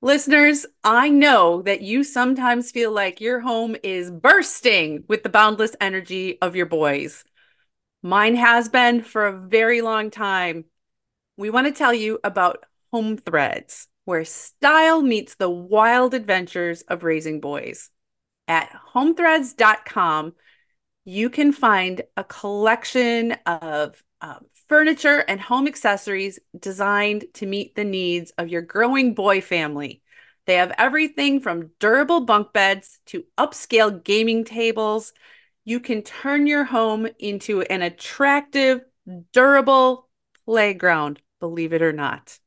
Listeners, I know that you sometimes feel like your home is bursting with the boundless energy of your boys. Mine has been for a very long time. We want to tell you about Home Threads, where style meets the wild adventures of raising boys. At homethreads.com, you can find a collection of um, furniture and home accessories designed to meet the needs of your growing boy family. They have everything from durable bunk beds to upscale gaming tables. You can turn your home into an attractive, durable playground, believe it or not.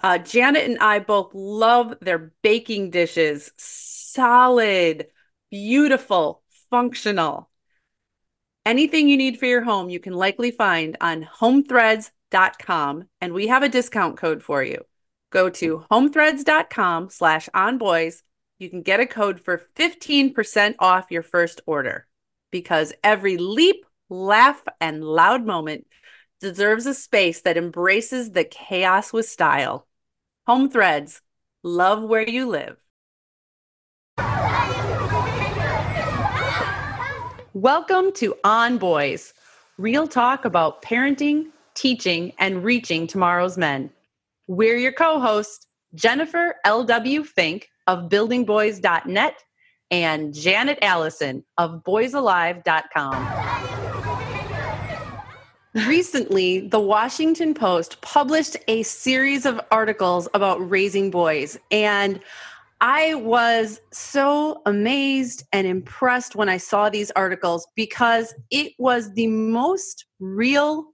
Uh, Janet and I both love their baking dishes. Solid, beautiful, functional. Anything you need for your home, you can likely find on homethreads.com, and we have a discount code for you. Go to homethreads.com slash onboys. You can get a code for 15% off your first order because every leap, laugh, and loud moment deserves a space that embraces the chaos with style. Home Threads, love where you live. Welcome to On Boys, real talk about parenting, teaching, and reaching tomorrow's men. We're your co hosts, Jennifer L.W. Fink of buildingboys.net and Janet Allison of boysalive.com. Recently, the Washington Post published a series of articles about raising boys, and I was so amazed and impressed when I saw these articles because it was the most real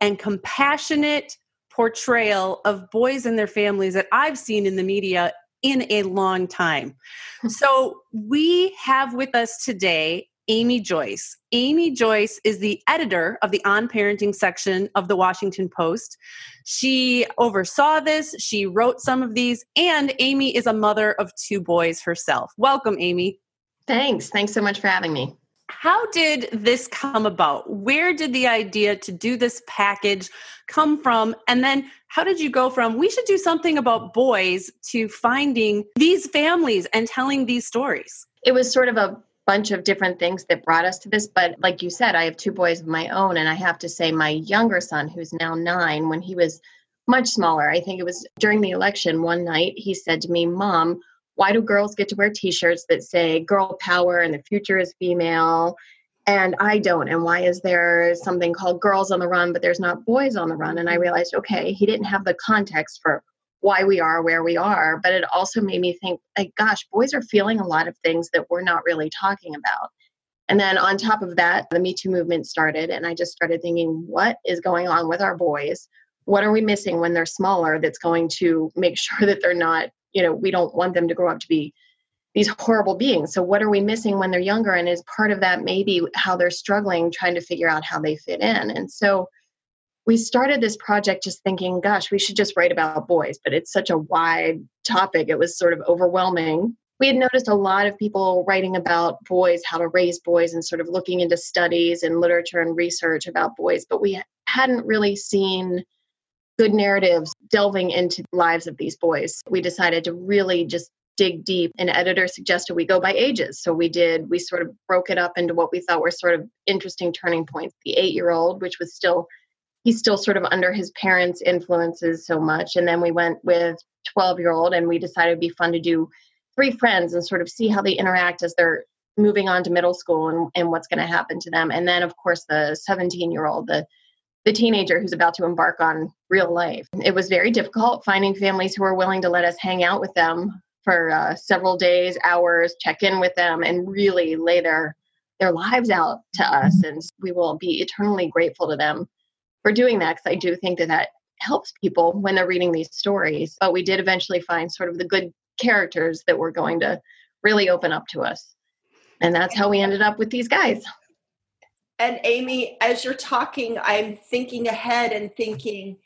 and compassionate portrayal of boys and their families that I've seen in the media in a long time. Hmm. so, we have with us today Amy Joyce. Amy Joyce is the editor of the On Parenting section of the Washington Post. She oversaw this, she wrote some of these, and Amy is a mother of two boys herself. Welcome, Amy. Thanks. Thanks so much for having me. How did this come about? Where did the idea to do this package come from? And then how did you go from we should do something about boys to finding these families and telling these stories? It was sort of a bunch of different things that brought us to this. But like you said, I have two boys of my own. And I have to say, my younger son, who's now nine, when he was much smaller, I think it was during the election one night, he said to me, Mom, why do girls get to wear t shirts that say girl power and the future is female? And I don't. And why is there something called girls on the run, but there's not boys on the run? And I realized, okay, he didn't have the context for why we are where we are but it also made me think like gosh boys are feeling a lot of things that we're not really talking about. And then on top of that the me too movement started and i just started thinking what is going on with our boys? What are we missing when they're smaller that's going to make sure that they're not you know we don't want them to grow up to be these horrible beings. So what are we missing when they're younger? And is part of that maybe how they're struggling trying to figure out how they fit in. And so we started this project just thinking, gosh, we should just write about boys, but it's such a wide topic. It was sort of overwhelming. We had noticed a lot of people writing about boys, how to raise boys, and sort of looking into studies and literature and research about boys, but we hadn't really seen good narratives delving into lives of these boys. We decided to really just dig deep. An editor suggested we go by ages. So we did, we sort of broke it up into what we thought were sort of interesting turning points. The eight year old, which was still he's still sort of under his parents' influences so much. And then we went with 12 year old and we decided it'd be fun to do three friends and sort of see how they interact as they're moving on to middle school and, and what's going to happen to them. And then, of course, the 17 year old, the the teenager who's about to embark on real life. It was very difficult finding families who were willing to let us hang out with them for uh, several days, hours, check in with them, and really lay their their lives out to us. And we will be eternally grateful to them for doing that because I do think that that helps people when they're reading these stories. But we did eventually find sort of the good characters that were going to really open up to us. And that's how we ended up with these guys. And Amy, as you're talking, I'm thinking ahead and thinking,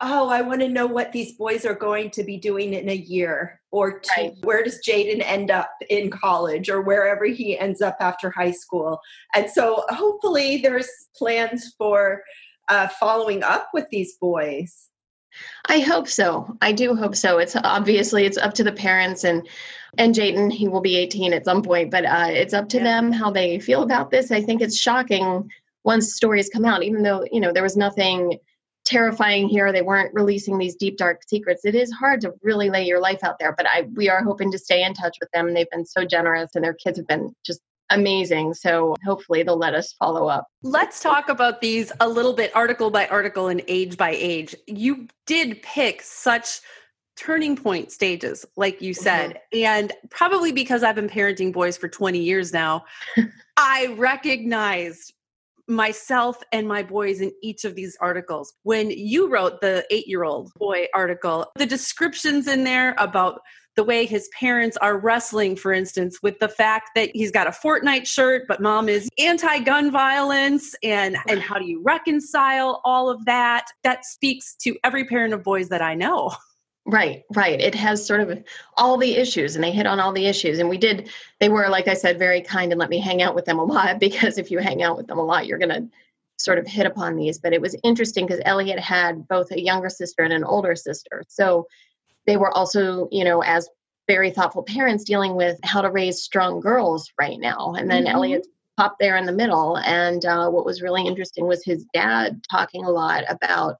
oh, I want to know what these boys are going to be doing in a year or two. Right. Where does Jaden end up in college or wherever he ends up after high school? And so hopefully there's plans for uh, following up with these boys? I hope so. I do hope so. It's obviously it's up to the parents and and Jaden, he will be 18 at some point, but uh, it's up to yeah. them how they feel about this. I think it's shocking once stories come out, even though you know there was nothing terrifying here. They weren't releasing these deep dark secrets. It is hard to really lay your life out there, but I we are hoping to stay in touch with them. They've been so generous, and their kids have been just amazing. So hopefully they'll let us follow up. Let's talk about these a little bit, article by article and age by age. You did pick such turning point stages, like you said. Mm-hmm. And probably because I've been parenting boys for 20 years now, I recognized myself and my boys in each of these articles. When you wrote the eight year old boy article, the descriptions in there about the way his parents are wrestling, for instance, with the fact that he's got a Fortnite shirt, but mom is anti gun violence, and, and how do you reconcile all of that? That speaks to every parent of boys that I know. Right, right. It has sort of all the issues, and they hit on all the issues. And we did, they were, like I said, very kind and let me hang out with them a lot because if you hang out with them a lot, you're going to sort of hit upon these. But it was interesting because Elliot had both a younger sister and an older sister. So they were also, you know, as very thoughtful parents dealing with how to raise strong girls right now. And then mm-hmm. Elliot popped there in the middle. And uh, what was really interesting was his dad talking a lot about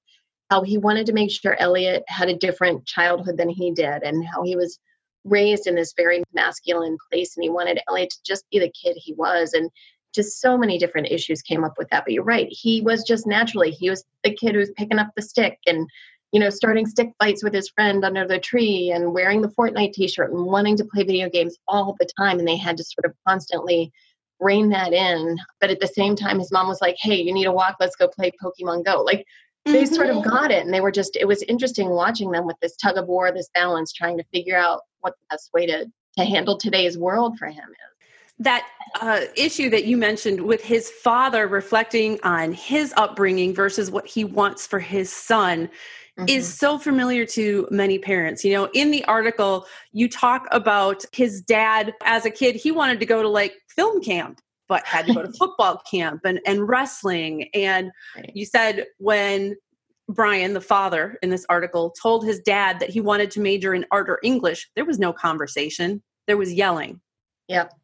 how he wanted to make sure Elliot had a different childhood than he did and how he was raised in this very masculine place and he wanted Elliot to just be the kid he was and just so many different issues came up with that. But you're right he was just naturally he was the kid who was picking up the stick and you know starting stick fights with his friend under the tree and wearing the Fortnite t-shirt and wanting to play video games all the time and they had to sort of constantly rein that in. But at the same time his mom was like hey you need a walk let's go play pokemon go. Like they mm-hmm. sort of got it and they were just it was interesting watching them with this tug of war this balance trying to figure out what the best way to to handle today's world for him is that uh, issue that you mentioned with his father reflecting on his upbringing versus what he wants for his son mm-hmm. is so familiar to many parents. You know, in the article, you talk about his dad as a kid, he wanted to go to like film camp but had to go to football camp and, and wrestling. And right. you said when Brian, the father in this article, told his dad that he wanted to major in art or English, there was no conversation, there was yelling. Yep.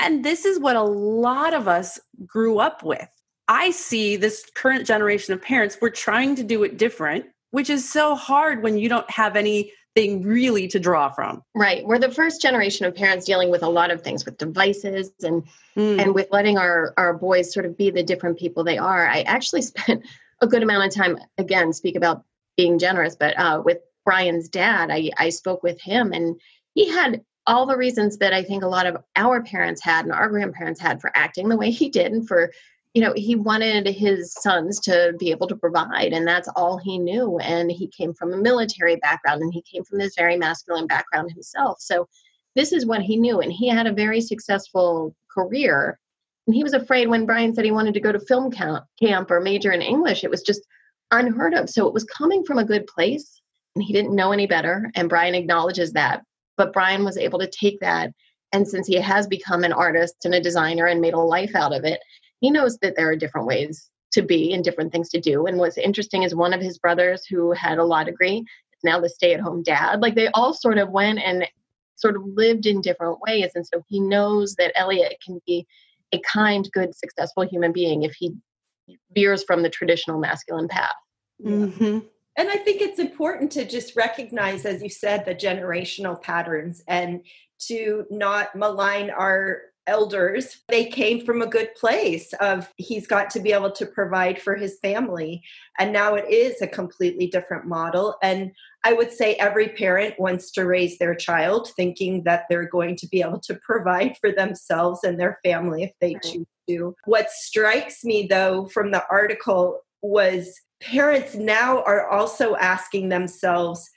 And this is what a lot of us grew up with. I see this current generation of parents, we're trying to do it different, which is so hard when you don't have any thing really to draw from. Right. We're the first generation of parents dealing with a lot of things with devices and mm. and with letting our our boys sort of be the different people they are. I actually spent a good amount of time again speak about being generous, but uh, with Brian's dad, I I spoke with him and he had all the reasons that I think a lot of our parents had and our grandparents had for acting the way he did and for you know he wanted his sons to be able to provide and that's all he knew and he came from a military background and he came from this very masculine background himself. So this is what he knew and he had a very successful career. And he was afraid when brian said he wanted to go to film camp, or major in english it was just unheard of. So it was coming from a good place and he didn't know any better and brian acknowledges that. But brian was able to take that and since he has become an artist and a designer and made a life out of it he knows that there are different ways to be and different things to do. And what's interesting is one of his brothers who had a law degree is now the stay at home dad. Like they all sort of went and sort of lived in different ways. And so he knows that Elliot can be a kind, good, successful human being if he veers from the traditional masculine path. Mm-hmm. And I think it's important to just recognize, as you said, the generational patterns and to not malign our elders they came from a good place of he's got to be able to provide for his family. And now it is a completely different model. And i would say every parent wants to raise their child thinking that they're going to be able to provide for themselves and their family if they choose to. What strikes me though from the article was parents now are also asking themselves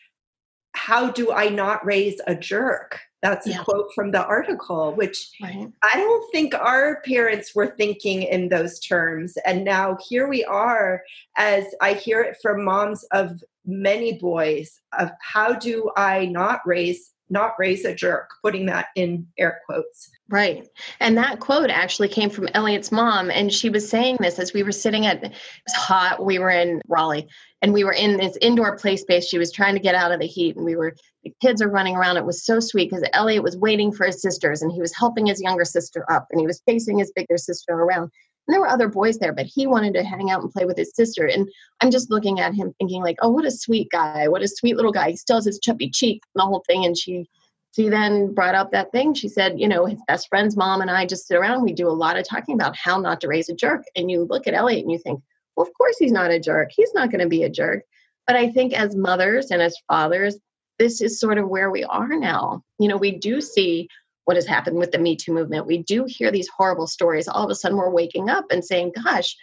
how do i not raise a jerk that's yeah. a quote from the article, which right. I don't think our parents were thinking in those terms. And now here we are, as I hear it from moms of many boys, of how do I not raise not raise a jerk, putting that in air quotes. Right. And that quote actually came from Elliot's mom. And she was saying this as we were sitting at, it was hot. We were in Raleigh and we were in this indoor play space. She was trying to get out of the heat, and we were the kids are running around. It was so sweet because Elliot was waiting for his sisters, and he was helping his younger sister up, and he was facing his bigger sister around. And there were other boys there, but he wanted to hang out and play with his sister. And I'm just looking at him, thinking like, "Oh, what a sweet guy! What a sweet little guy! He still has his chubby cheek and the whole thing." And she she then brought up that thing. She said, you know, his best friend's mom and I just sit around. We do a lot of talking about how not to raise a jerk. And you look at Elliot and you think, well, of course he's not a jerk. He's not going to be a jerk. But I think as mothers and as fathers, this is sort of where we are now. You know, we do see what has happened with the Me Too movement. We do hear these horrible stories. All of a sudden, we're waking up and saying, gosh,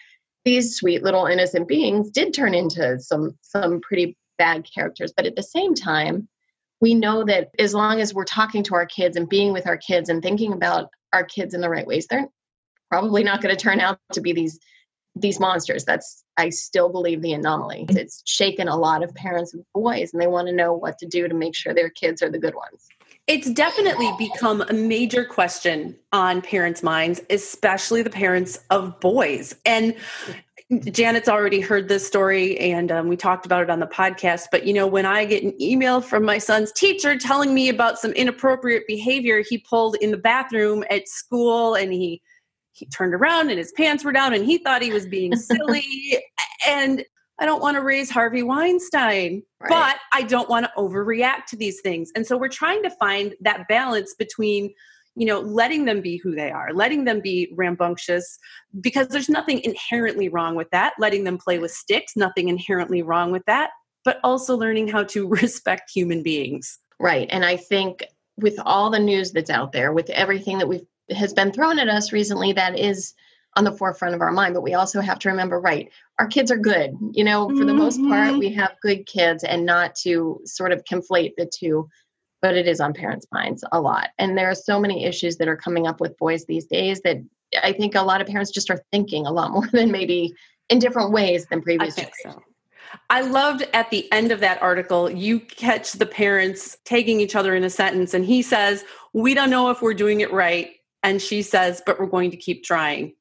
these sweet little innocent beings did turn into some some pretty bad characters. But at the same time, we know that as long as we're talking to our kids and being with our kids and thinking about our kids in the right ways, they're probably not going to turn out to be these these monsters. That's I still believe the anomaly. It's shaken a lot of parents of boys and they want to know what to do to make sure their kids are the good ones. It's definitely become a major question on parents' minds, especially the parents of boys. And Janet's already heard this story and um, we talked about it on the podcast. But, you know, when I get an email from my son's teacher telling me about some inappropriate behavior he pulled in the bathroom at school and he he turned around and his pants were down and he thought he was being silly. and I don't want to raise Harvey Weinstein, right. but I don't want to overreact to these things. And so we're trying to find that balance between, you know, letting them be who they are, letting them be rambunctious, because there's nothing inherently wrong with that. Letting them play with sticks, nothing inherently wrong with that, but also learning how to respect human beings. Right. And I think with all the news that's out there, with everything that we've has been thrown at us recently that is on the forefront of our mind but we also have to remember right our kids are good you know for the most part mm-hmm. we have good kids and not to sort of conflate the two but it is on parents minds a lot and there are so many issues that are coming up with boys these days that i think a lot of parents just are thinking a lot more than maybe in different ways than previous I so. I loved at the end of that article, you catch the parents taking each other in a sentence, and he says, We don't know if we're doing it right and she says, but we're going to keep trying.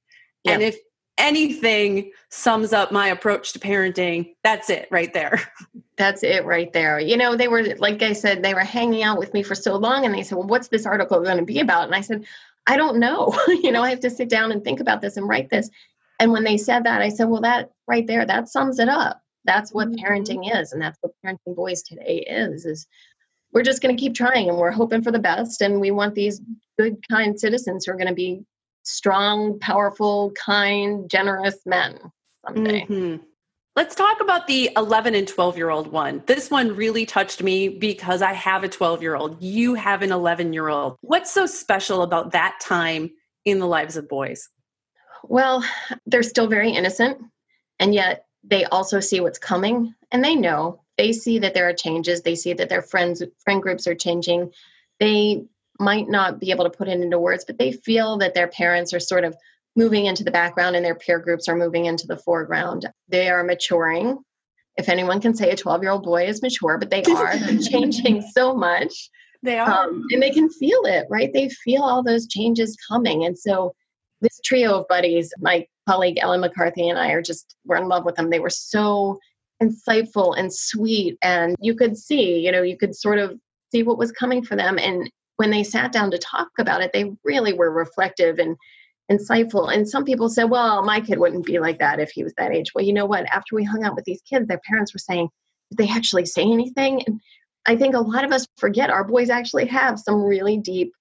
Yeah. And if anything sums up my approach to parenting, that's it right there. That's it right there. You know, they were, like I said, they were hanging out with me for so long and they said, Well, what's this article going to be about? And I said, I don't know. you know, I have to sit down and think about this and write this. And when they said that, I said, Well, that right there, that sums it up. That's what mm-hmm. parenting is. And that's what parenting boys today is, is we're just going to keep trying and we're hoping for the best and we want these good kind citizens who are going to be strong powerful kind generous men someday. Mm-hmm. let's talk about the 11 and 12 year old one. This one really touched me because i have a 12 year old you have an 11 year old what's so special about that time in the lives of boys? Well they're still very innocent and yet they also see what's coming and they know. They see that there are changes. They see that their friends friend groups are changing. They might not be able to put it into words but they feel that their parents are sort of moving into the background and their peer groups are moving into the foreground. They are maturing. If anyone can say a 12 year old boy is mature but they are they're changing so much. They are. um, and they can feel it right? They feel all those changes coming. And so this trio of buddies my colleague ellen mccarthy and i are just we're in love with them. They were so insightful and sweet. And you could see you know you could sort of see what was coming for them. And when they sat down to talk about it they really were reflective and insightful. And some people said well my kid wouldn't be like that if he was that age. Well you know what? After we hung out with these kids their parents were saying did they actually say anything? And i think a lot of us forget our boys actually have some really deep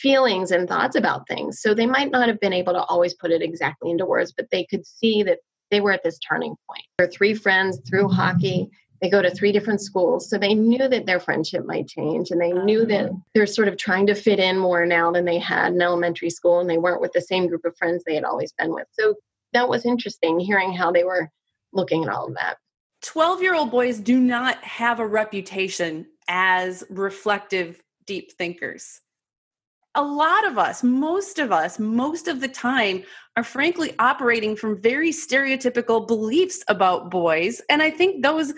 feelings and thoughts about things. So they might not have been able to always put it exactly into words but they could see that they were at this turning point. Their three friends through hockey. They go to three different schools. So they knew that their friendship might change and they knew that uh-huh. they're sort of trying to fit in more now than they had in elementary school and they weren't with the same group of friends they had always been with. So that was interesting hearing how they were looking at all of that. 12 year old boys do not have a reputation as reflective, deep thinkers a lot of us, most of us, most of the time are frankly operating from very stereotypical beliefs about boys. And I think those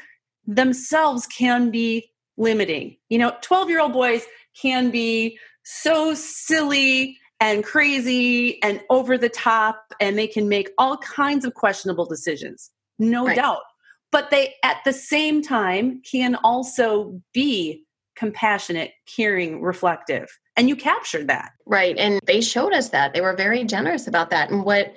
themselves can be limiting. You know, 12 year old boys can be so silly and crazy and over the top, and they can make all kinds of questionable decisions, no right. doubt. but they at the same time can also be compassionate, caring, reflective. And you captured that. Right. And they showed us that. They were very generous about that. And what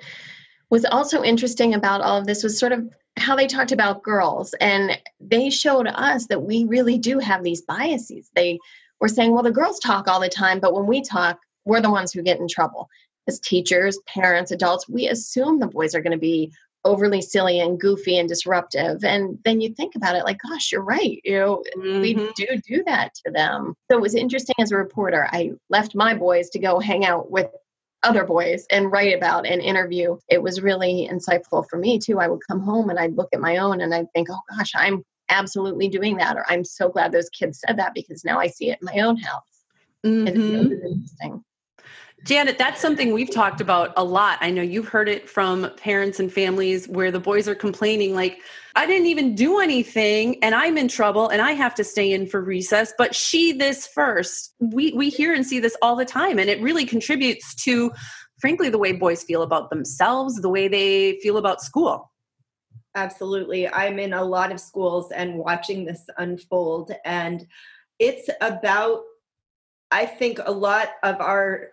was also interesting about all of this was sort of how they talked about girls. And they showed us that we really do have these biases. They were saying, well, the girls talk all the time, but when we talk, we're the ones who get in trouble. As teachers, parents, adults, we assume the boys are going to be overly silly and goofy and disruptive and then you think about it like gosh you're right you know mm-hmm. we do do that to them so it was interesting as a reporter i left my boys to go hang out with other boys and write about and interview it was really insightful for me too. I would come home and i'd look at my own and i'd think oh gosh i'm absolutely doing that or i'm so glad those kids said that because now i see it in my own house. Mm-hmm. it, it interesting Janet, that's something we've talked about a lot. I know you've heard it from parents and families where the boys are complaining, like, I didn't even do anything and I'm in trouble and I have to stay in for recess, but she this first. We we hear and see this all the time and it really contributes to frankly the way boys feel about themselves, the way they feel about school. Absolutely. I'm in a lot of schools and watching this unfold and it's about I think a lot of our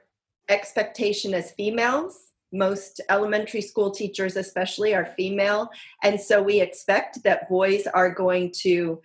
expectation as females. Most elementary school teachers especially are female. And so we expect that boys are going to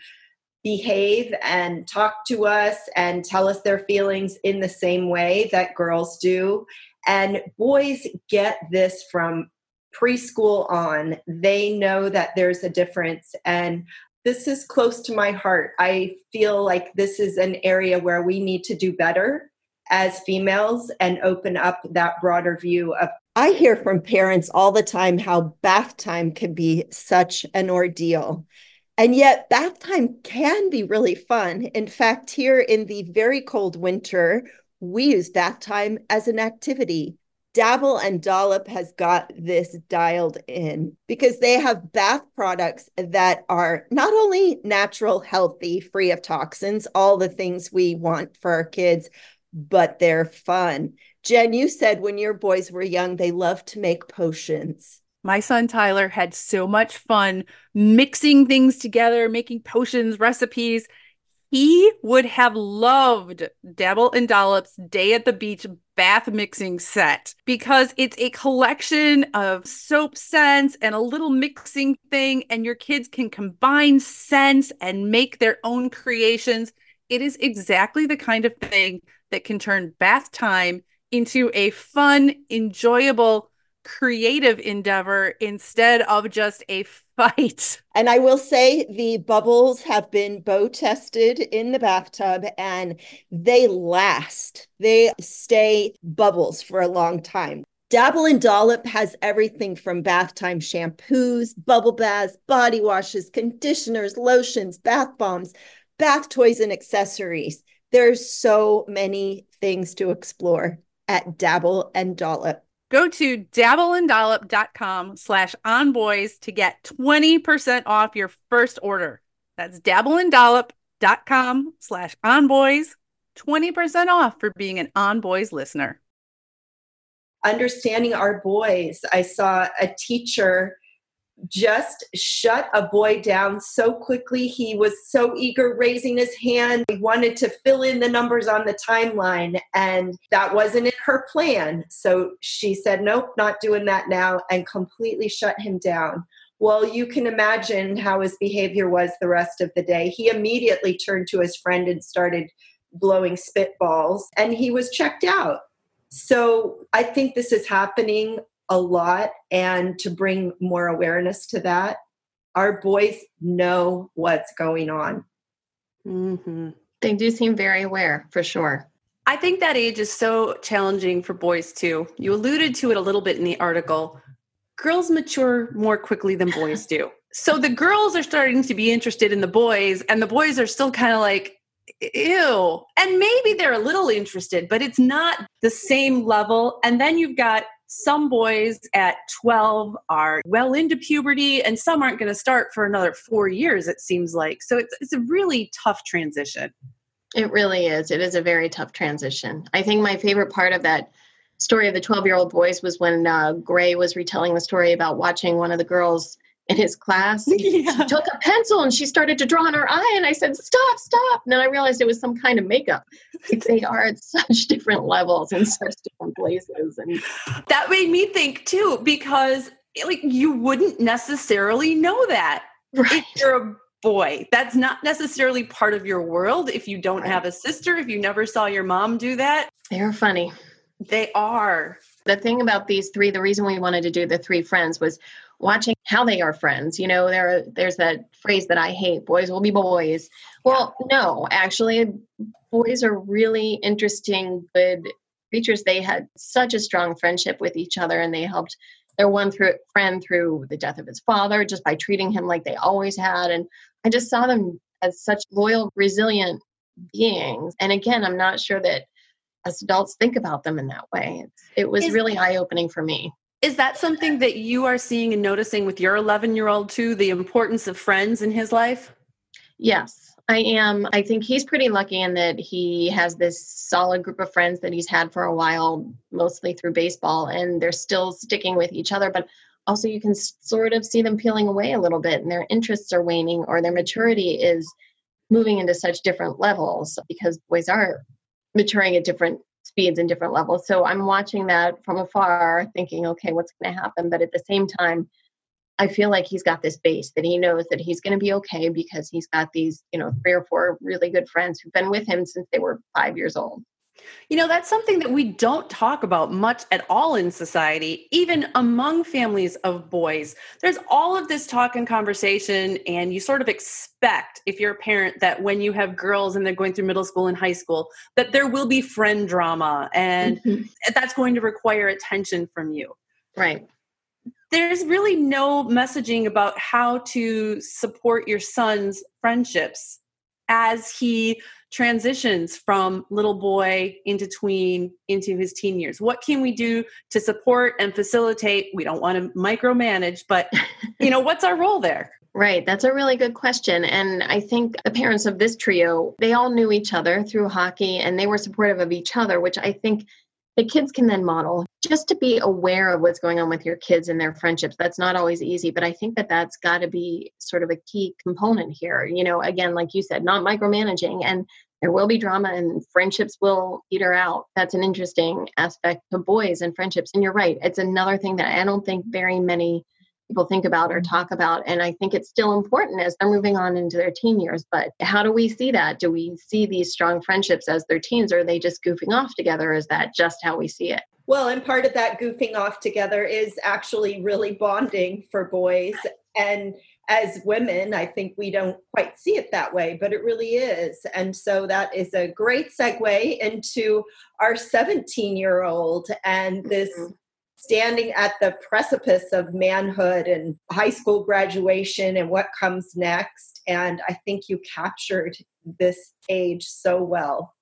behave and talk to us and tell us their feelings in the same way that girls do. And boys get this from preschool on. They know that there's a difference. And this is close to my heart. I feel like this is an area where we need to do better as females and open up that broader view of I hear from parents all the time how bath time can be such an ordeal. And yet, bath time can be really fun. In fact, here in the very cold winter, we use bath time as an activity. Dabble and Dollop has got this dialed in because they have bath products that are not only natural, healthy, free of toxins, all the things we want for our kids, but they're fun. Jen, you said when your boys were young, they loved to make potions. My son Tyler had so much fun mixing things together, making potions, recipes. He would have loved Dabble and Dollop's Day at the Beach bath mixing set because it's a collection of soap scents and a little mixing thing, and your kids can combine scents and make their own creations. It is exactly the kind of thing that can turn bath time into a fun, enjoyable, creative endeavor instead of just a fight. And I will say the bubbles have been bow tested in the bathtub and they last. They stay bubbles for a long time. Dabble and Dollop has everything from bath time shampoos, bubble baths, body washes, conditioners, lotions, bath bombs, bath toys, and accessories. There's so many things to explore at Dabble and Dollop. Go to dabbleanddollop.com slash onboys to get 20% off your first order. That's dabbleanddollop.com slash onboys, 20% off for being an onboys listener. Understanding our boys. I saw a teacher just shut a boy down so quickly. He was so eager, raising his hand. He wanted to fill in the numbers on the timeline, and that wasn't in her plan. So she said, Nope, not doing that now, and completely shut him down. Well, you can imagine how his behavior was the rest of the day. He immediately turned to his friend and started blowing spitballs, and he was checked out. So I think this is happening a lot and to bring more awareness to that. Our boys know what's going on. Mm-hmm. They do seem very aware for sure. I think that age is so challenging for boys too. You alluded to it a little bit in the article. Girls mature more quickly than boys do. So the girls are starting to be interested in the boys, and the boys are still kind of like, ew. And maybe they're a little interested, but it's not the same level. And then you've got some boys at 12 are well into puberty and some aren't going to start for another four years it seems like. So it's, it's a really tough transition. It really is. It is a very tough transition. I think my favorite part of that story of the 12 year old boys was when uh, gray was retelling the story about watching one of the girls in his class. Yeah. She took a pencil and she started to draw on her eye, and I said, "Stop, stop!" And then I realized it was some kind of makeup. they are at such different levels in such different places, and that made me think too because eh, like you wouldn't necessarily know that right. if you're a boy. That's not necessarily part of your world if you don't right. have a sister. If you never saw your mom do that, they're funny. They are. The thing about these three, the reason we wanted to do the three friends was watching how they are friends. You know, there there's that phrase that I hate, boys will be boys. Well, no, actually boys are really interesting, good creatures. They had such a strong friendship with each other and they helped their one through, friend through the death of his father just by treating him like they always had. And I just saw them as such loyal, resilient beings. And again, I'm not sure that as adults think about them in that way. It's, it was is, really eye opening for me. Is that something that you are seeing and noticing with your 11 year old too, the importance of friends in his life? Yes, I am. I think he's pretty lucky in that he has this solid group of friends that he's had for a while, mostly through baseball, and they're still sticking with each other. But also, you can sort of see them peeling away a little bit, and their interests are waning, or their maturity is moving into such different levels because boys are maturing at different speeds and different levels. So I'm watching that from afar, thinking, okay, what's going to happen? But at the same time, I feel like he's got this base that he knows that he's going to be okay because he's got these, you know, three or four really good friends who've been with him since they were five years old. You know, that's something that we don't talk about much at all in society, even among families of boys. There's all of this talk and conversation, and you sort of expect, if you're a parent, that when you have girls and they're going through middle school and high school, that there will be friend drama and mm-hmm. that's going to require attention from you. Right. There's really no messaging about how to support your son's friendships as he transitions from little boy into tween into his teen years. What can we do to support and facilitate? We don't want to micromanage but you know what's our role there? Right, that's a really good question. And I think the parents of this trio, they all knew each other through hockey and they were supportive of each other, which I think the kids can then model just to be aware of what's going on with your kids and their friendships that's not always easy but i think that that's got to be sort of a key component here you know again like you said not micromanaging and there will be drama and friendships will peter out that's an interesting aspect of boys and friendships and you're right it's another thing that i don't think very many people think about or talk about. And I think it's still important as they're moving on into their teen years. But how do we see that? Do we see these strong friendships as their teens? Or are they just goofing off together? Is that just how we see it? Well, and part of that goofing off together is actually really bonding for boys. And as women, I think we don't quite see it that way, but it really is. And so that is a great segue into our 17 year old and this mm-hmm standing at the precipice of manhood and high school graduation and what comes next. And I think you captured this age so well.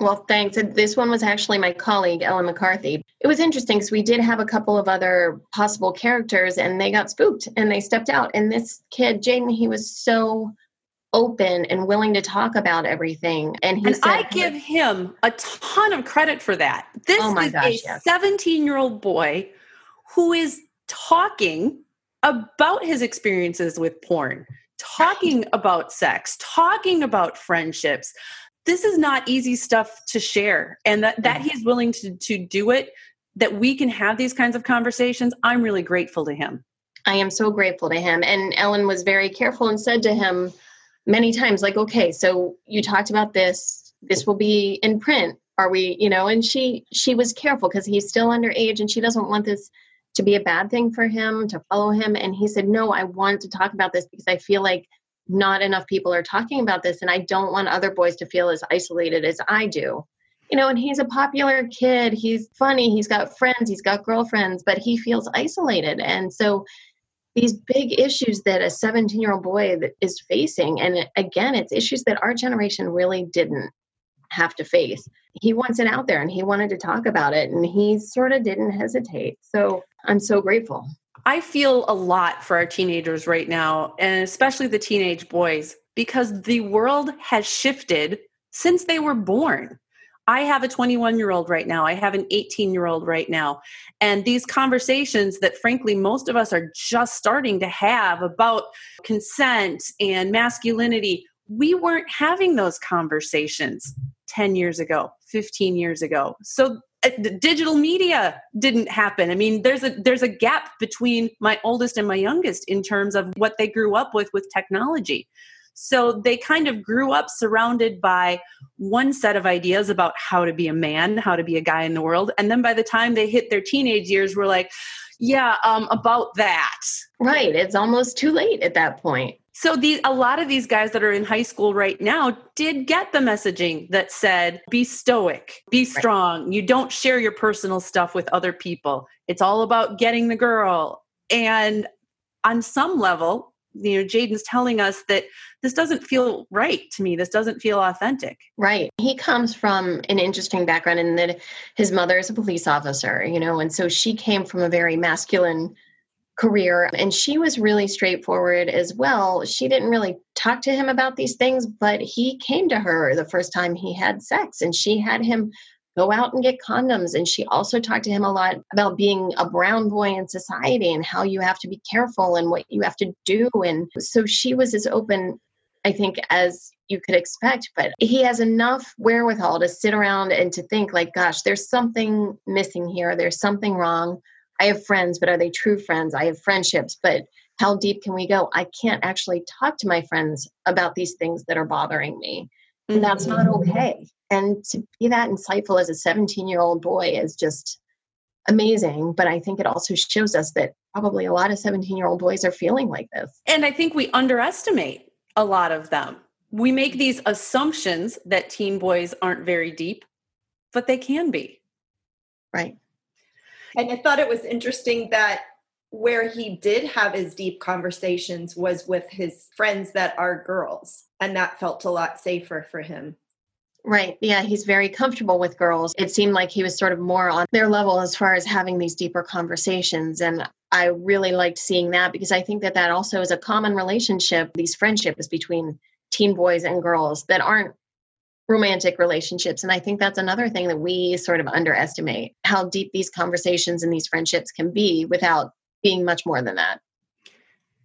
Well, thanks. This one was actually my colleague, Ellen McCarthy. It was interesting because we did have a couple of other possible characters and they got spooked and they stepped out. And this kid, Jaden, he was so open and willing to talk about everything. And he and said, I give him a ton of credit for that. This oh is gosh, a 17 yes. year old boy who is talking about his experiences with porn, talking about sex, talking about friendships. This is not easy stuff to share. And that, that he's willing to, to do it, that we can have these kinds of conversations, I'm really grateful to him. I am so grateful to him. And Ellen was very careful and said to him, many times like okay so you talked about this this will be in print are we you know and she she was careful because he's still underage and she doesn't want this to be a bad thing for him to follow him and he said no i want to talk about this because i feel like not enough people are talking about this and i don't want other boys to feel as isolated as i do you know and he's a popular kid he's funny he's got friends he's got girlfriends but he feels isolated and so these big issues that a 17 year old boy is facing. And again, it's issues that our generation really didn't have to face. He wants it out there and he wanted to talk about it and he sort of didn't hesitate. So I'm so grateful. I feel a lot for our teenagers right now, and especially the teenage boys, because the world has shifted since they were born. I have a 21 year old right now. I have an 18 year old right now. And these conversations that, frankly, most of us are just starting to have about consent and masculinity, we weren't having those conversations 10 years ago, 15 years ago. So digital media didn't happen. I mean, there's a there's a gap between my oldest and my youngest in terms of what they grew up with with technology. So they kind of grew up surrounded by one set of ideas about how to be a man, how to be a guy in the world. And then by the time they hit their teenage years, we're like, yeah, um, about that. Right. It's almost too late at that point. So these a lot of these guys that are in high school right now did get the messaging that said be stoic, be strong. Right. You don't share your personal stuff with other people. It's all about getting the girl. And on some level, you know, Jaden's telling us that this doesn't feel right to me. This doesn't feel authentic. Right. He comes from an interesting background in that his mother is a police officer, you know, and so she came from a very masculine career and she was really straightforward as well. She didn't really talk to him about these things, but he came to her the first time he had sex and she had him go out and get condoms. And she also talked to him a lot about being a brown boy in society and how you have to be careful and what you have to do. And so she was as open, I think, as you could expect. But he has enough wherewithal to sit around and to think, like, gosh, there's something missing here. There's something wrong. I have friends, but are they true friends? I have friendships, but how deep can we go? I can't actually talk to my friends about these things that are bothering me. And that's not mm-hmm. okay. And to be that insightful as a 17 year old boy is just amazing. But I think it also shows us that probably a lot of 17 year old boys are feeling like this. And I think we underestimate a lot of them. We make these assumptions that teen boys aren't very deep, but they can be. Right. And I thought it was interesting that where he did have his deep conversations was with his friends that are girls. And that felt a lot safer for him. Right. Yeah, he's very comfortable with girls. It seemed like he was sort of more on their level as far as having these deeper conversations. And I really liked seeing that because I think that that also is a common relationship, these friendships between teen boys and girls that aren't romantic relationships. And I think that's another thing that we sort of underestimate how deep these conversations and these friendships can be without being much more than that.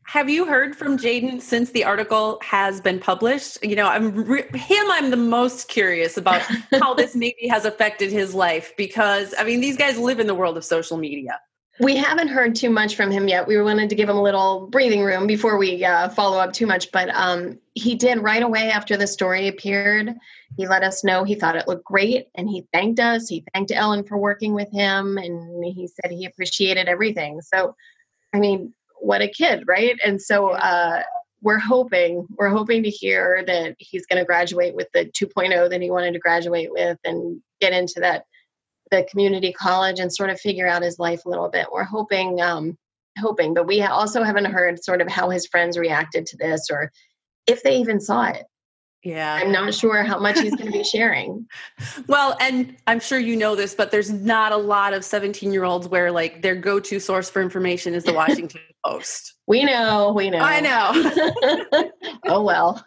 Have you heard from Jaden since the article has been published? You know, I'm re- him. I'm the most curious about how this maybe has affected his life because I mean, these guys live in the world of social media. We haven't heard too much from him yet. We wanted to give him a little breathing room before we uh, follow up too much, but um, he did right away after the story appeared. He let us know he thought it looked great and he thanked us. He thanked Ellen for working with him and he said he appreciated everything. So, I mean, what a kid, right? And so uh, we're hoping we're hoping to hear that he's going to graduate with the 2.0 that he wanted to graduate with and get into that the community college and sort of figure out his life a little bit. We're hoping um, hoping, but we also haven't heard sort of how his friends reacted to this or if they even saw it. Yeah. I'm not sure how much he's going to be sharing. well, and I'm sure you know this, but there's not a lot of 17 year olds where like their go to source for information is the Washington Post. We know, we know. I know. oh well.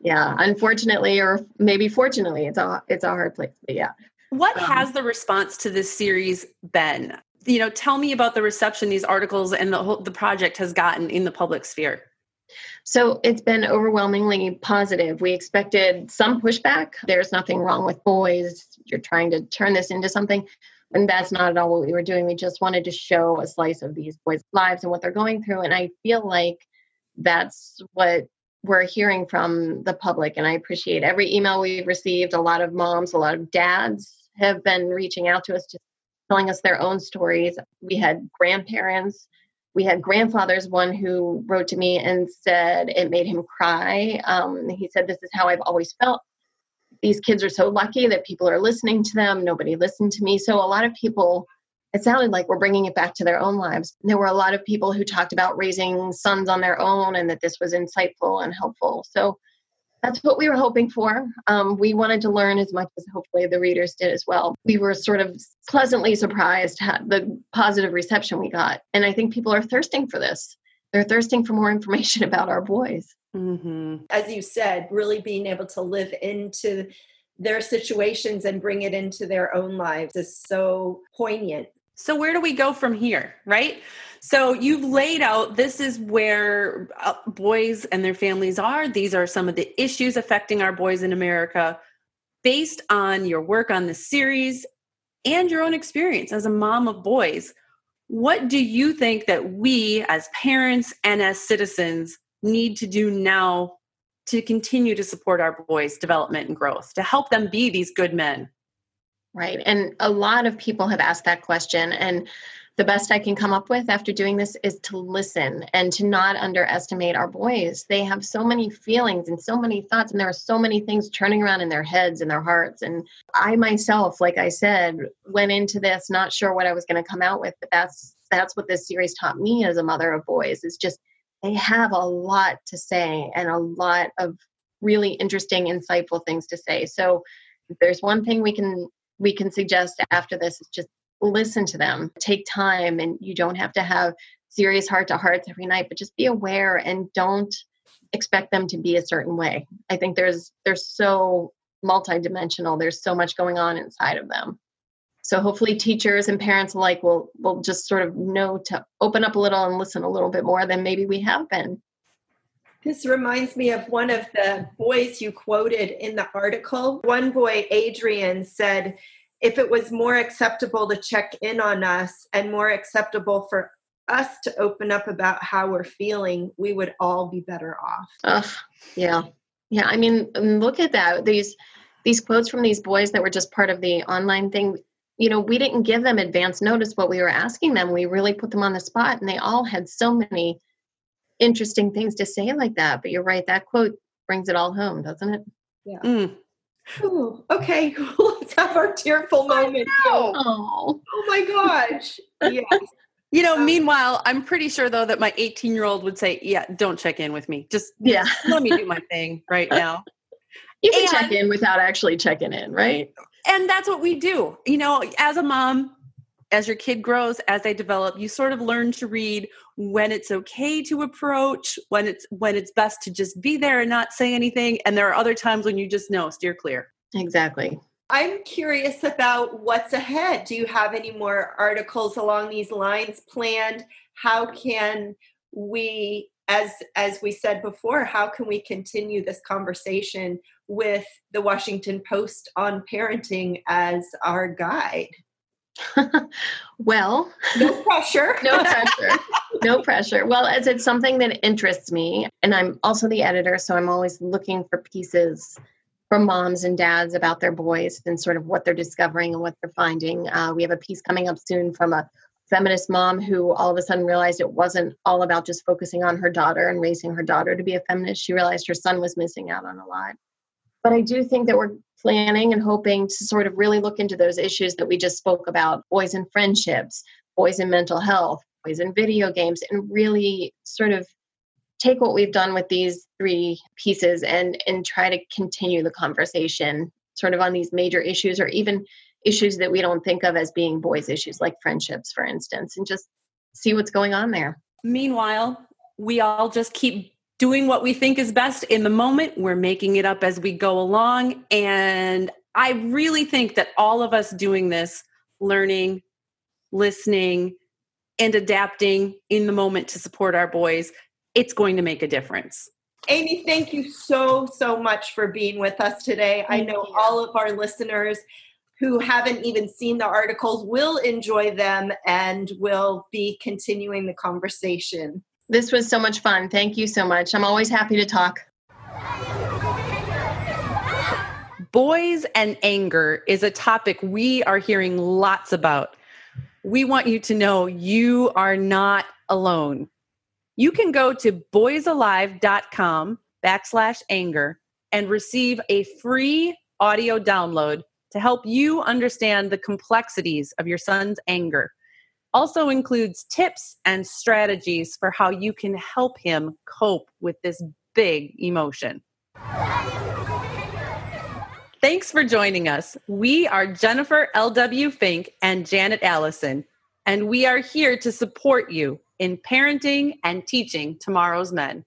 Yeah. Unfortunately, or maybe fortunately, it's a it's a hard place. But yeah. What um, has the response to this series been? You know, tell me about the reception these articles and the whole, the project has gotten in the public sphere. So it's been overwhelmingly positive. We expected some pushback. There's nothing wrong with boys. You're trying to turn this into something. And that's not at all what we were doing. We just wanted to show a slice of these boys' lives and what they're going through. And I feel like that's what we're hearing from the public. And I appreciate every email we've received. A lot of moms, a lot of dads have been reaching out to us, just telling us their own stories. We had grandparents. We had grandfathers one who wrote to me and said it made him cry. Um, he said this is how i've always felt. These kids are so lucky that people are listening to them. Nobody listened to me. So a lot of people it sounded like we're bringing it back to their own lives. There were a lot of people who talked about raising sons on their own and that this was insightful and helpful. So that's what we were hoping for. Um, we wanted to learn as much as hopefully the readers did as well. We were sort of pleasantly surprised at the positive reception we got. And I think people are thirsting for this. They're thirsting for more information about our boys. Mm-hmm. As you said, really being able to live into their situations and bring it into their own lives is so poignant. So, where do we go from here, right? So, you've laid out this is where uh, boys and their families are. These are some of the issues affecting our boys in America based on your work on this series and your own experience as a mom of boys. What do you think that we as parents and as citizens need to do now to continue to support our boys' development and growth, to help them be these good men? Right. And a lot of people have asked that question. And the best I can come up with after doing this is to listen and to not underestimate our boys. They have so many feelings and so many thoughts, and there are so many things turning around in their heads and their hearts. And I myself, like I said, went into this not sure what I was going to come out with, but that's that's what this series taught me as a mother of boys is just they have a lot to say and a lot of really interesting insightful things to say so there's one thing we can we can suggest after this is just listen to them take time and you don't have to have serious heart to hearts every night but just be aware and don't expect them to be a certain way. I think there's there's so multidimensional there's so much going on inside of them. So hopefully teachers and parents alike will will just sort of know to open up a little and listen a little bit more than maybe we have been. This reminds me of one of the boys you quoted in the article. One boy adrian said if it was more acceptable to check in on us and more acceptable for us to open up about how we're feeling, we would all be better off. Uh, yeah. Yeah. I mean, look at that. These these quotes from these boys that were just part of the online thing, you know, we didn't give them advance notice what we were asking them. We really put them on the spot and they all had so many interesting things to say like that. But you're right, that quote brings it all home, doesn't it? Yeah. Mm. Ooh, okay, let's have our tearful moment. Oh. oh my gosh. Yes. You know, um, meanwhile, I'm pretty sure though that my 18 year old would say, Yeah, don't check in with me. Just yeah, let me do my thing right now. You can and, check in without actually checking in, right? And that's what we do. You know, as a mom, as your kid grows, as they develop, you sort of learn to read when it's okay to approach, when it's when it's best to just be there and not say anything, and there are other times when you just know, steer clear. Exactly. I'm curious about what's ahead. Do you have any more articles along these lines planned? How can we as as we said before, how can we continue this conversation with the Washington Post on parenting as our guide? well, no pressure. no pressure. No pressure. Well, as it's something that interests me, and I'm also the editor, so I'm always looking for pieces from moms and dads about their boys and sort of what they're discovering and what they're finding. Uh, we have a piece coming up soon from a feminist mom who all of a sudden realized it wasn't all about just focusing on her daughter and raising her daughter to be a feminist. She realized her son was missing out on a lot. But I do think that we're planning and hoping to sort of really look into those issues that we just spoke about boys and friendships, boys and mental health, boys and video games, and really sort of take what we've done with these three pieces and and try to continue the conversation sort of on these major issues or even issues that we don't think of as being boys issues like friendships for instance and just see what's going on there. Meanwhile we all just keep doing what we think is best in the moment. We're making it up as we go along. And I really think that all of us doing this, learning, listening, and adapting in the moment to support our boys, it's going to make a difference. Amy, thank you so, so much for being with us today. Thank I know you. all of our listeners who haven't even seen the articles will enjoy them and will be continuing the conversation. This was so much fun. Thank you so much. I'm always happy to talk. Boys and anger is a topic we are hearing lots about. We want you to know you are not alone. You can go to boysalive.com backslash anger and receive a free audio download to help you understand the complexities of your son's anger also includes tips and strategies for how you can help him cope with this big emotion. Thanks for joining us. We are Jennifer L.W. Fink and Janet Allison, and we are here to support you in parenting and teaching tomorrow's men.